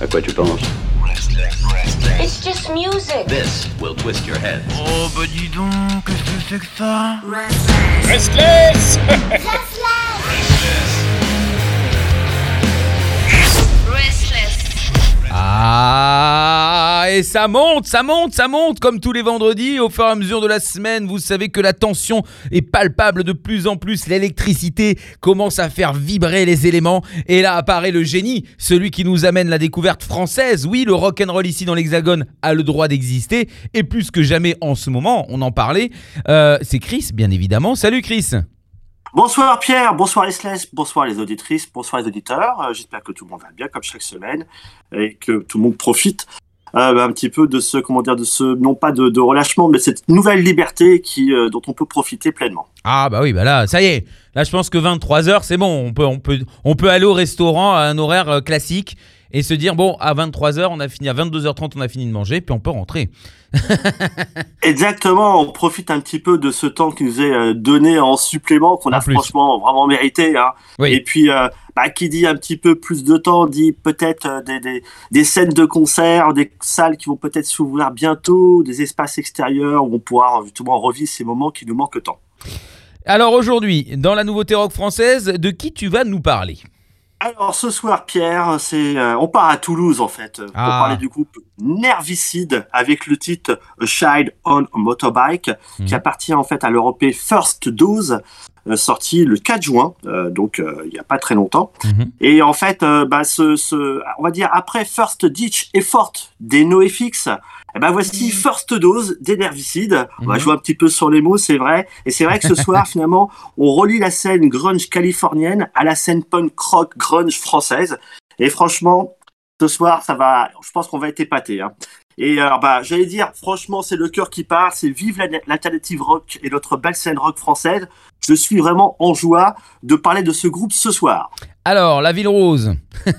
À quoi tu penses It's just music. This will twist your head. Oh bah dis donc, qu'est-ce que c'est que ça Restless Restless. Ah, et ça monte, ça monte, ça monte comme tous les vendredis. Au fur et à mesure de la semaine, vous savez que la tension est palpable de plus en plus. L'électricité commence à faire vibrer les éléments. Et là apparaît le génie, celui qui nous amène la découverte française. Oui, le rock'n'roll ici dans l'Hexagone a le droit d'exister. Et plus que jamais en ce moment, on en parlait. Euh, C'est Chris, bien évidemment. Salut Chris. Bonsoir Pierre, bonsoir Lesles, bonsoir les auditrices, bonsoir les auditeurs. Euh, J'espère que tout le monde va bien comme chaque semaine et que tout le monde profite un petit peu de ce comment dire de ce non pas de, relâchement mais cette nouvelle liberté qui euh, dont on peut profiter pleinement. Ah bah oui, bah là, ça y est. Là, je pense que 23h, c'est bon. On peut, on, peut, on peut aller au restaurant à un horaire euh, classique et se dire, bon, à 23h, on a fini, à 22h30, on a fini de manger, puis on peut rentrer. Exactement, on profite un petit peu de ce temps qui nous est euh, donné en supplément qu'on a plus. franchement vraiment mérité. Hein. Oui. Et puis, euh, bah, qui dit un petit peu plus de temps dit peut-être euh, des, des, des scènes de concert, des salles qui vont peut-être s'ouvrir bientôt, des espaces extérieurs où on pourra justement revivre ces moments qui nous manquent tant. Alors aujourd'hui, dans la nouveauté rock française, de qui tu vas nous parler? Alors ce soir, Pierre, c'est euh, on part à Toulouse en fait pour Ah. parler du groupe Nervicide avec le titre A Child on a Motorbike Mhm. qui appartient en fait à l'europé First Dose euh, sorti le 4 juin, euh, donc euh, il n'y a pas très longtemps. Mhm. Et en fait, euh, bah, ce, ce, on va dire après First Ditch Effort des NoFX, eh ben voici First Dose des Nervicides. On va Mhm. jouer un petit peu sur les mots, c'est vrai. Et c'est vrai que ce soir, finalement, on relie la scène grunge californienne à la scène punk rock grunge française. Et franchement, ce soir, ça va. Je pense qu'on va être épaté. Hein. Et alors, bah, j'allais dire, franchement, c'est le cœur qui parle. C'est vive la- l'alternative rock et notre belle scène rock française. Je suis vraiment en joie de parler de ce groupe ce soir. Alors, la Ville Rose.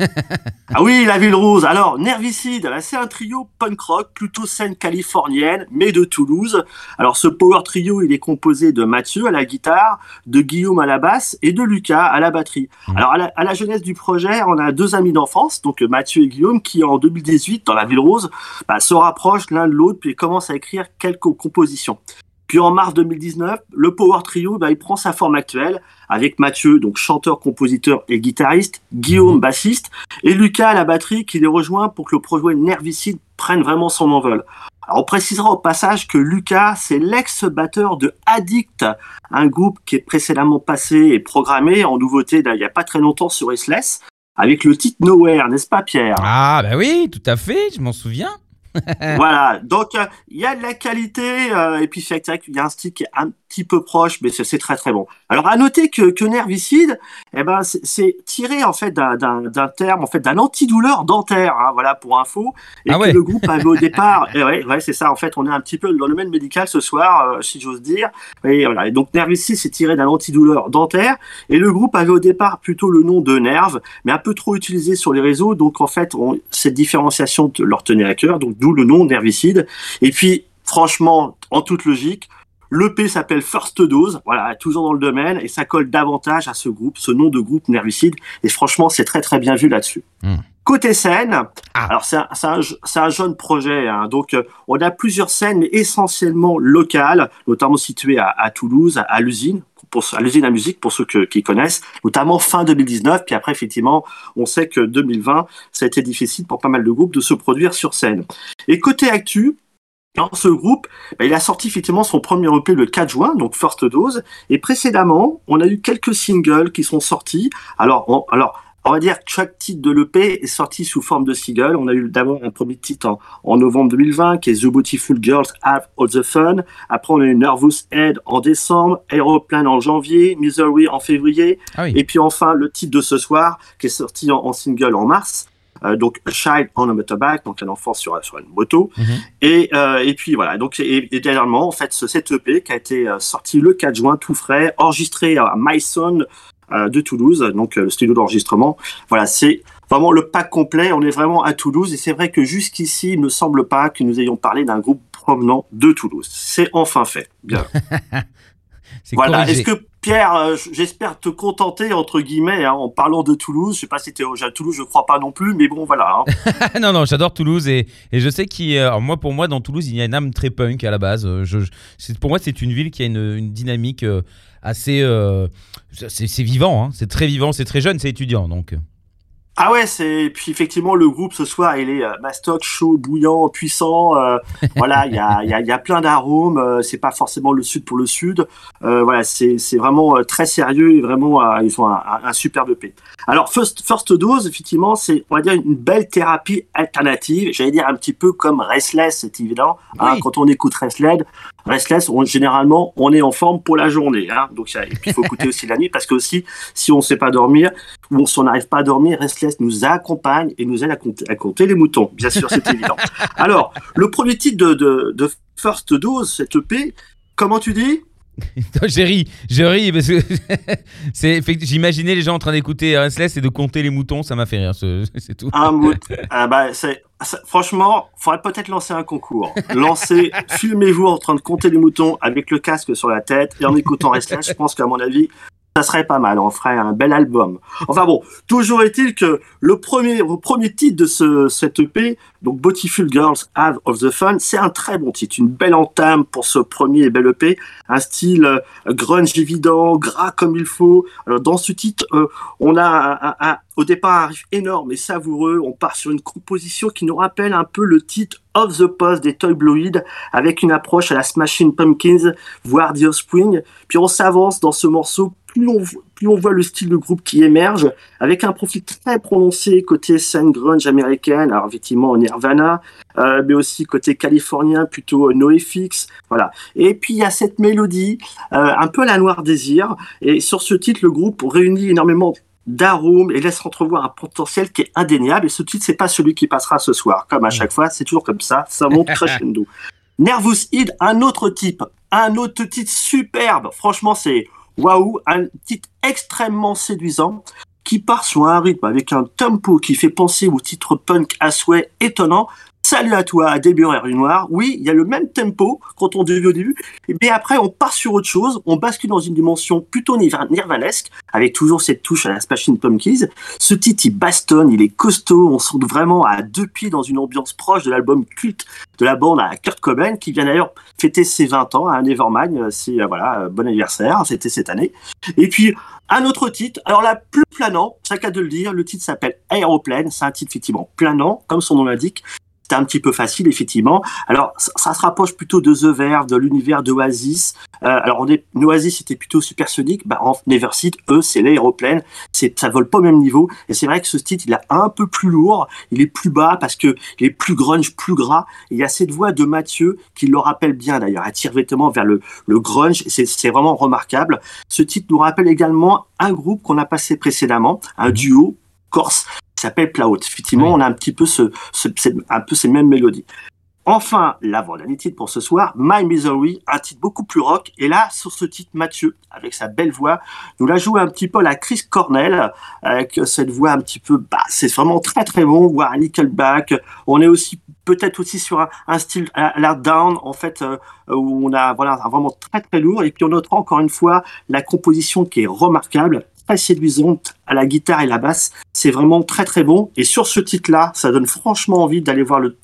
Ah oui, la Ville Rose. Alors, Nervicide, c'est un trio punk rock, plutôt scène californienne, mais de Toulouse. Alors, ce power trio, il est composé de Mathieu à la guitare, de Guillaume à la basse et de Lucas à la batterie. Mhm. Alors, à la, à la jeunesse du projet, on a deux amis d'enfance, donc euh, Mathieu et Guillaume, qui en 2018, dans la Ville Rose, bah, se rapprochent l'un de l'autre, puis commencent à écrire quelques compositions. Puis en mars 2019, le Power Trio, bah, il prend sa forme actuelle avec Mathieu, donc chanteur, compositeur et guitariste, Guillaume, bassiste, et Lucas à la batterie qui les rejoint pour que le projet Nervicide prenne vraiment son envol. Alors, on précisera au passage que Lucas, c'est l'ex-batteur de Addict, un groupe qui est précédemment passé et programmé en nouveauté il n'y a pas très longtemps sur Restless, avec le titre Nowhere, n'est-ce pas Pierre? Ah bah oui, tout à fait, je m'en souviens. Voilà, donc euh, il y a de la qualité euh, et puis c'est vrai qu'il y a un style qui est un petit peu proche, mais c'est très très bon. Alors à noter que, que Nervicide, eh ben c'est- tiré en fait d'un- terme, en fait d'un antidouleur dentaire, hein, voilà pour info, et Ah que ouais. le groupe avait au départ. et ouais, ouais c'est ça. En fait, on est un petit peu dans le domaine médical ce soir, euh, si j'ose dire. Et voilà. Et donc Nervicide, c'est tiré d'un antidouleur dentaire, et le groupe avait au départ plutôt le nom de Nerve, mais un peu trop utilisé sur les réseaux. Donc en fait, on- cette différenciation leur tenait à cœur, donc d'où le nom Nervicide. Et puis, franchement, en toute logique, l'EP s'appelle First Dose, voilà, toujours dans le domaine, et ça colle davantage à ce groupe, ce nom de groupe Nervicide. Et franchement, c'est très très bien vu là-dessus. Hmm. Côté scène, Ah. alors c'est un, jeune projet, hein, donc euh, on a plusieurs scènes, mais essentiellement locales, notamment situées à, à Toulouse, à, à l'usine, à l'usine à musique, pour ceux qui connaissent, notamment fin 2019, puis après effectivement, on sait que 2020, ça a été difficile pour pas mal de groupes de se produire sur scène. Et côté actu, dans ce groupe, bah, il a sorti effectivement son premier EP le 4 juin, donc First Dose, et précédemment, on a eu quelques singles qui sont sortis. Alors, on, alors, on va dire que chaque titre de l'EP est sorti sous forme de single. On a eu d'abord un premier titre en, en novembre 2020 qui est The Beautiful Girls Have All the Fun. Après, on a eu Nervous Head en décembre, Aeroplane en janvier, Misery en février. Ah oui. Et puis enfin, le titre de ce soir qui est sorti en, en single en mars. Euh, donc, A Child on a Motorbike, donc un enfant sur, sur une moto. Mhm. Et, euh, et puis voilà, donc et, et dernièrement, en fait, ce, cet EP qui a été euh, sorti le 4 juin, tout frais, enregistré à MySound euh, de Toulouse, donc euh, le studio d'enregistrement. Voilà, c'est vraiment le pack complet. On est vraiment à Toulouse et c'est vrai que jusqu'ici, il ne semble pas que nous ayons parlé d'un groupe provenant de Toulouse. C'est enfin fait. Bien. Voilà. Est-ce que Pierre, euh, j'espère te contenter entre guillemets hein, en parlant de Toulouse. Je sais pas si tu es à Toulouse, je crois pas non plus, mais bon voilà. Hein. non non, j'adore Toulouse et, je sais qu'il, moi pour moi dans Toulouse il y a une âme très punk à la base. Je, pour moi c'est une ville qui a une, une dynamique assez, c'est vivant, hein. c'est très vivant, c'est très jeune, c'est étudiant donc. Ah ouais, c'est puis effectivement le groupe ce soir il est euh, mastoc, chaud, bouillant, puissant. Euh, voilà, il y a, y, a, y a plein d'arômes. Euh, c'est pas forcément le sud pour le sud. Euh, voilà, c'est c'est vraiment très sérieux et vraiment ils ont un, un, superbe P. Alors first first dose effectivement c'est on va dire une belle thérapie alternative. J'allais dire un petit peu comme Restless, c'est évident. Hein, quand on écoute Restless, Restless, on, généralement on est en forme pour la journée. Hein, donc il faut écouter aussi la nuit parce que aussi si on sait pas dormir ou si on n'arrive pas à dormir, Restless nous accompagne et nous aide à compter, les moutons. Bien sûr, c'est évident. Alors, le premier titre de, de, First Dose, cette EP, comment tu dis? j'ai ri, je ris parce que j'imaginais les gens en train d'écouter Restless et de compter les moutons, ça m'a fait rire, c'est tout. Un mouton, ah bah, franchement, faudrait peut-être lancer un concours. Lancer, filmez-vous en train de compter les moutons avec le casque sur la tête et en écoutant Restless. Je pense qu'à mon avis, ça serait pas mal, on ferait un bel album. Enfin bon, toujours est-il que le premier, le premier titre de ce, cette EP, donc Beautiful Girls Have of the Fun, c'est un très bon titre, une belle entame pour ce premier et bel EP, un style euh, grunge évident, gras comme il faut. Alors dans ce titre, euh, on a un, au départ un riff énorme et savoureux, on part sur une composition qui nous rappelle un peu le titre Of the Post des Toy Bloid, avec une approche à la Smashing Pumpkins, voire The Offspring, puis on s'avance dans ce morceau plus on, voit le style de groupe qui émerge, avec un profil très prononcé côté scène grunge américaine, alors effectivement Nirvana, euh, mais aussi côté californien, plutôt NoFX, voilà. Et puis il y a cette mélodie, euh, un peu la Noire Désir, et sur ce titre, le groupe réunit énormément d'arômes et laisse entrevoir un potentiel qui est indéniable. Et ce titre, c'est pas celui qui passera ce soir, comme à chaque fois, c'est toujours comme ça, ça monte crescendo. Nervous Heed, un autre type, un autre titre superbe. Franchement, c'est Waouh, un titre extrêmement séduisant qui part sur un rythme avec un tempo qui fait penser au titre punk à souhait étonnant, Salut à toi, à et Noir. Oui, il y a le même tempo quand on dit au début, mais après on part sur autre chose, on bascule dans une dimension plutôt nirvanesque, avec toujours cette touche à la Smashing Pumpkins. Ce titre, il bastonne, il est costaud, on sent vraiment à deux pieds dans une ambiance proche de l'album culte de la bande à Kurt Cobain, qui vient d'ailleurs fêter ses 20 ans à Nevermind. C'est euh, voilà, euh, bon anniversaire, c'était cette année. Et puis un autre titre, alors là, plus planant, qu'à de le dire, le titre s'appelle Aeroplane, c'est un titre effectivement planant, comme son nom l'indique, c'est un petit peu facile, effectivement. Alors, ça, se rapproche plutôt de The Verve, de l'univers d'Oasis. Euh, alors, Oasis était plutôt supersonique. Bah, en Neverseed, eux, c'est l'aéroplane. C'est, ça vole pas au même niveau. Et c'est vrai que ce titre, il est un peu plus lourd. Il est plus bas parce que il est plus grunge, plus gras. il y a cette voix de Mathieu qui le rappelle bien, d'ailleurs. Elle tire vêtement vers le, grunge. C'est vraiment remarquable. Ce titre nous rappelle également un groupe qu'on a passé précédemment, un duo corse s'appelle Plaut. Effectivement, on a un petit peu ce, un peu ces mêmes mélodies. Enfin, l'avant-dernier titre pour ce soir, My Misery, un titre beaucoup plus rock. Et là, sur ce titre, Mathieu, avec sa belle voix, nous la joue un petit peu la Chris Cornell, avec cette voix un petit peu, bah, c'est vraiment très très bon, voire un Nickelback. On est aussi peut-être aussi sur un, style à la down, en fait, euh, où on a voilà vraiment très très lourd. Et puis on notera encore une fois la composition qui est remarquable très séduisante à la guitare et la basse. C'est vraiment très très bon. Et sur ce titre-là, ça donne franchement envie d'aller voir le,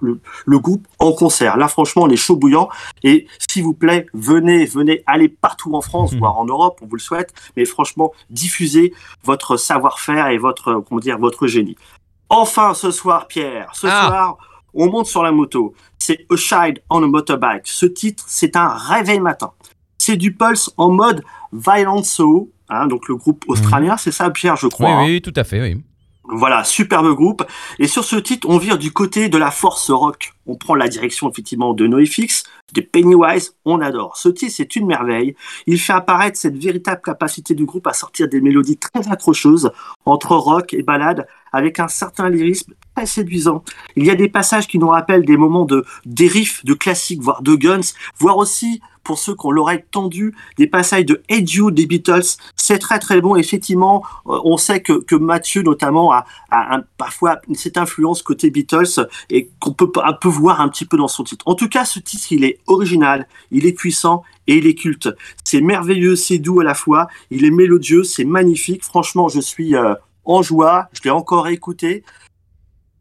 le, groupe en concert. Là, franchement, on est chaud bouillant. Et s'il vous plaît, venez, venez, allez partout en France, mhm. voire en Europe, on vous le souhaite. Mais franchement, diffusez votre savoir-faire et votre, comment dire, votre génie. Enfin, ce soir, Pierre, ce ah. soir, on monte sur la moto. C'est A Child on a Motorbike. Ce titre, c'est un réveil matin. C'est du pulse en mode Violent Soul Hein, donc le groupe australien, mhm. c'est ça, Pierre, je crois. Oui, hein. oui, tout à fait, oui. Voilà, superbe groupe. Et sur ce titre, on vire du côté de la force rock. On prend la direction effectivement de NoFX, de Pennywise, on adore. Ce titre, c'est une merveille. Il fait apparaître cette véritable capacité du groupe à sortir des mélodies très accrocheuses entre rock et ballade avec un certain lyrisme très séduisant. Il y a des passages qui nous rappellent des moments de riffs de classiques, voire de Guns, voire aussi pour ceux qui ont l'oreille tendue, des passages de Hey Jude des Beatles. C'est très très bon. Effectivement, euh, on sait que, que Mathieu notamment a, a un, parfois cette influence côté Beatles et qu'on peut un peu voir un petit peu dans son titre. En tout cas, ce titre, il est original, il est puissant et il est culte. C'est merveilleux, c'est doux à la fois, il est mélodieux, c'est magnifique. Franchement, je suis euh, en joie. Je l'ai encore écouté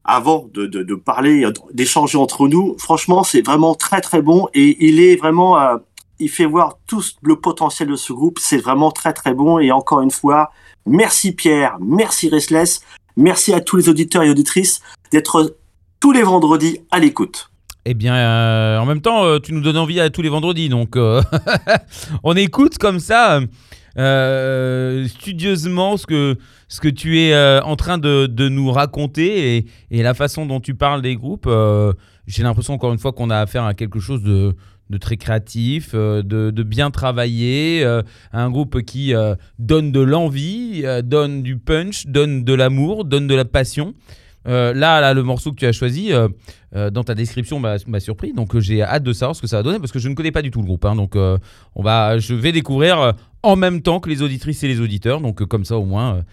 avant de, de, parler, d'échanger entre nous. Franchement, c'est vraiment très très bon et il est vraiment, euh, il fait voir tout le potentiel de ce groupe. C'est vraiment très très bon et encore une fois, merci Pierre, merci Restless, merci à tous les auditeurs et auditrices d'être tous les vendredis à l'écoute. Eh bien, euh, en même temps, euh, tu nous donnes envie à tous les vendredis, donc euh, on écoute comme ça studieusement ce que, ce que tu es en train de, de nous raconter et, la façon dont tu parles des groupes. J'ai l'impression encore une fois qu'on a affaire à quelque chose de, de très créatif, euh, de, de bien travaillé, euh, un groupe qui euh, donne de l'envie, donne du punch, donne de l'amour, donne de la passion. Euh, là, là, le morceau que tu as choisi euh, euh, dans ta description m'a surpris, donc j'ai hâte de savoir ce que ça va donner parce que je ne connais pas du tout le groupe. hein. donc, on va, je vais découvrir en même temps que les auditrices et les auditeurs. Donc, comme ça, au moins,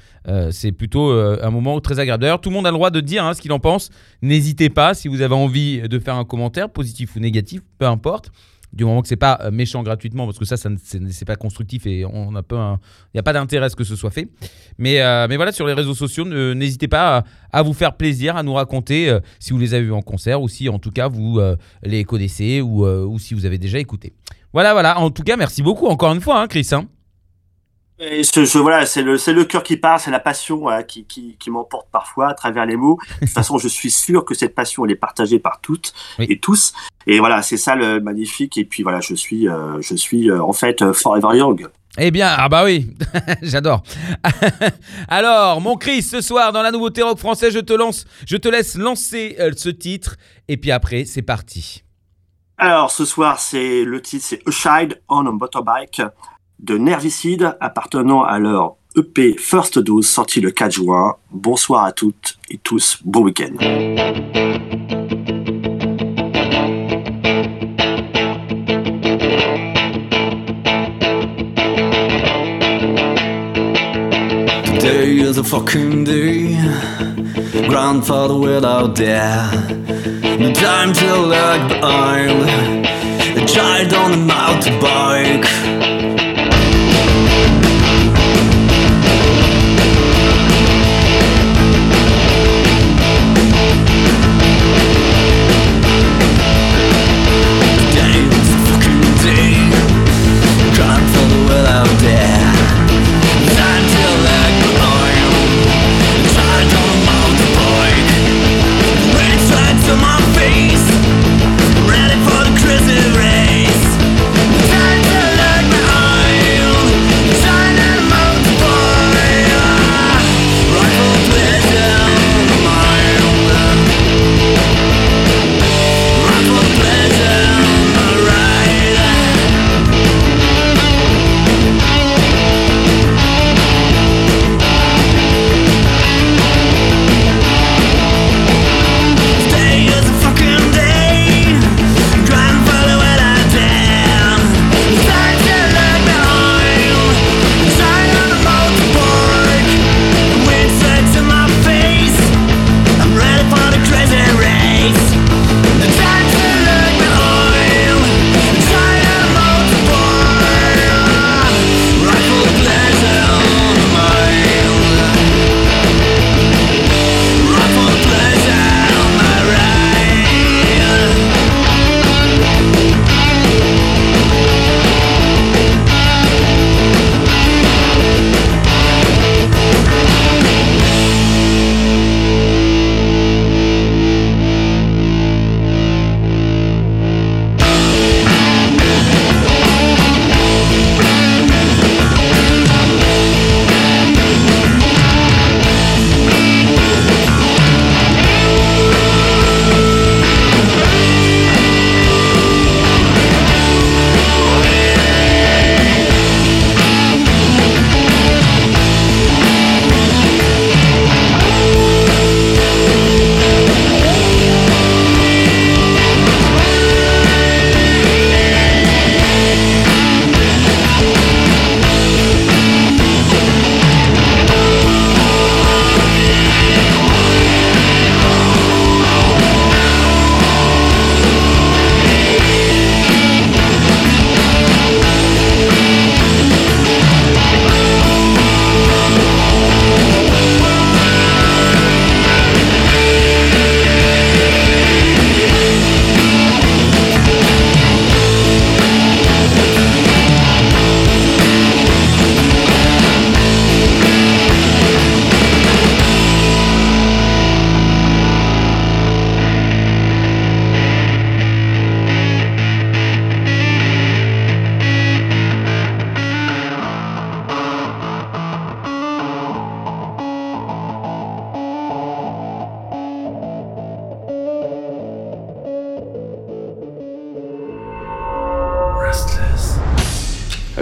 c'est plutôt un moment très agréable. D'ailleurs, tout le monde a le droit de dire hein, ce qu'il en pense. N'hésitez pas si vous avez envie de faire un commentaire, positif ou négatif, peu importe. Du moment que c'est pas euh, méchant gratuitement, parce que ça, ça c'est pas constructif et on a peu il n'y a pas d'intérêt à ce que ce soit fait. Mais, euh, mais voilà, sur les réseaux sociaux, n'hésitez pas à, vous faire plaisir, à nous raconter euh, si vous les avez vus en concert ou si en tout cas vous les connaissez ou, ou si vous avez déjà écouté. Voilà, voilà. En tout cas, merci beaucoup encore une fois, hein, Chris. hein. Et ce, je, voilà, c'est le, c'est le cœur qui parle, c'est la passion voilà, qui, qui, qui m'emporte parfois à travers les mots. De toute façon, je suis sûr que cette passion, elle est partagée par toutes Oui. et tous. Et voilà, c'est ça le magnifique. Et puis voilà, je suis, euh, je suis euh, en fait euh, forever young. Eh bien, ah bah oui, j'adore. Alors, mon Chris, ce soir dans la nouveauté rock français, je te lance, je te laisse lancer euh, ce titre et puis après, c'est parti. Alors, ce soir, c'est le titre, c'est A Child on a Motorbike de Nervicide, appartenant à leur EP First Dose, sorti le 4 juin. Bonsoir à toutes et tous, bon week-end. Today is a fucking day. Grandfather without dad. The time to lag behind. A child on a motorbike. Today